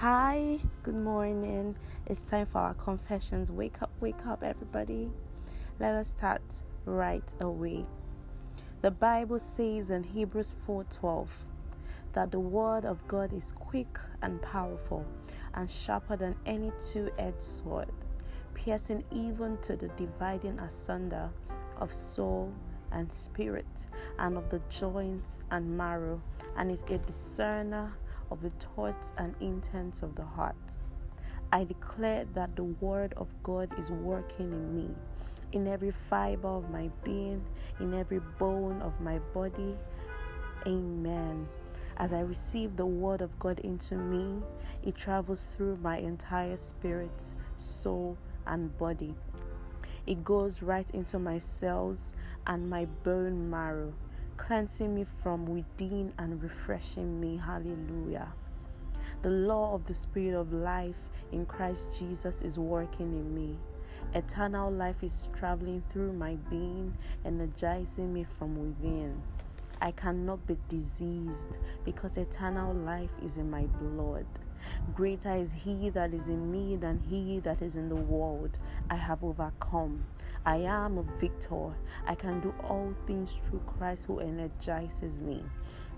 Hi, good morning. It's time for our confessions. Wake up, wake up, everybody. Let us start right away. The Bible says in Hebrews 4:12 that the word of God is quick and powerful and sharper than any two-edged sword, piercing even to the dividing asunder of soul and spirit and of the joints and marrow and is a discerner of the thoughts and intents of the heart. I declare that the Word of God is working in me, in every fiber of my being, in every bone of my body. Amen. As I receive the Word of God into me, it travels through my entire spirit, soul, and body. It goes right into my cells and my bone marrow cleansing me from within and refreshing me. Hallelujah. The law of the Spirit of life in Christ Jesus is working in me. Eternal life is traveling through my being, energizing me from within. I cannot be diseased because eternal life is in my blood. Greater is He that is in me than He that is in the world. I have overcome. I am a victor. I can do all things through Christ who energizes me.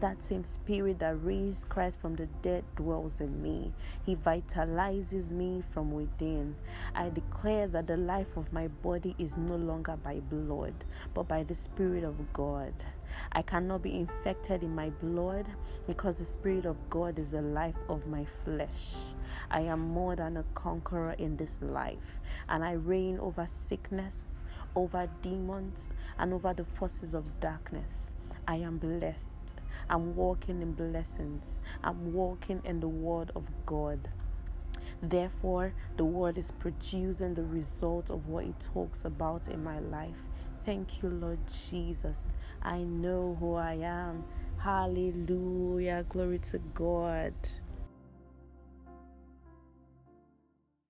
That same spirit that raised Christ from the dead dwells in me. He vitalizes me from within. I declare that the life of my body is no longer by blood, but by the Spirit of God. I cannot be infected in my blood because the Spirit of God is the life of my flesh. I am more than a conqueror in this life, and I reign over sickness, over demons, and over the forces of darkness. I am blessed. I'm walking in blessings. I'm walking in the Word of God. Therefore, the Word is producing the result of what it talks about in my life. Thank you, Lord Jesus. I know who I am. Hallelujah. Glory to God.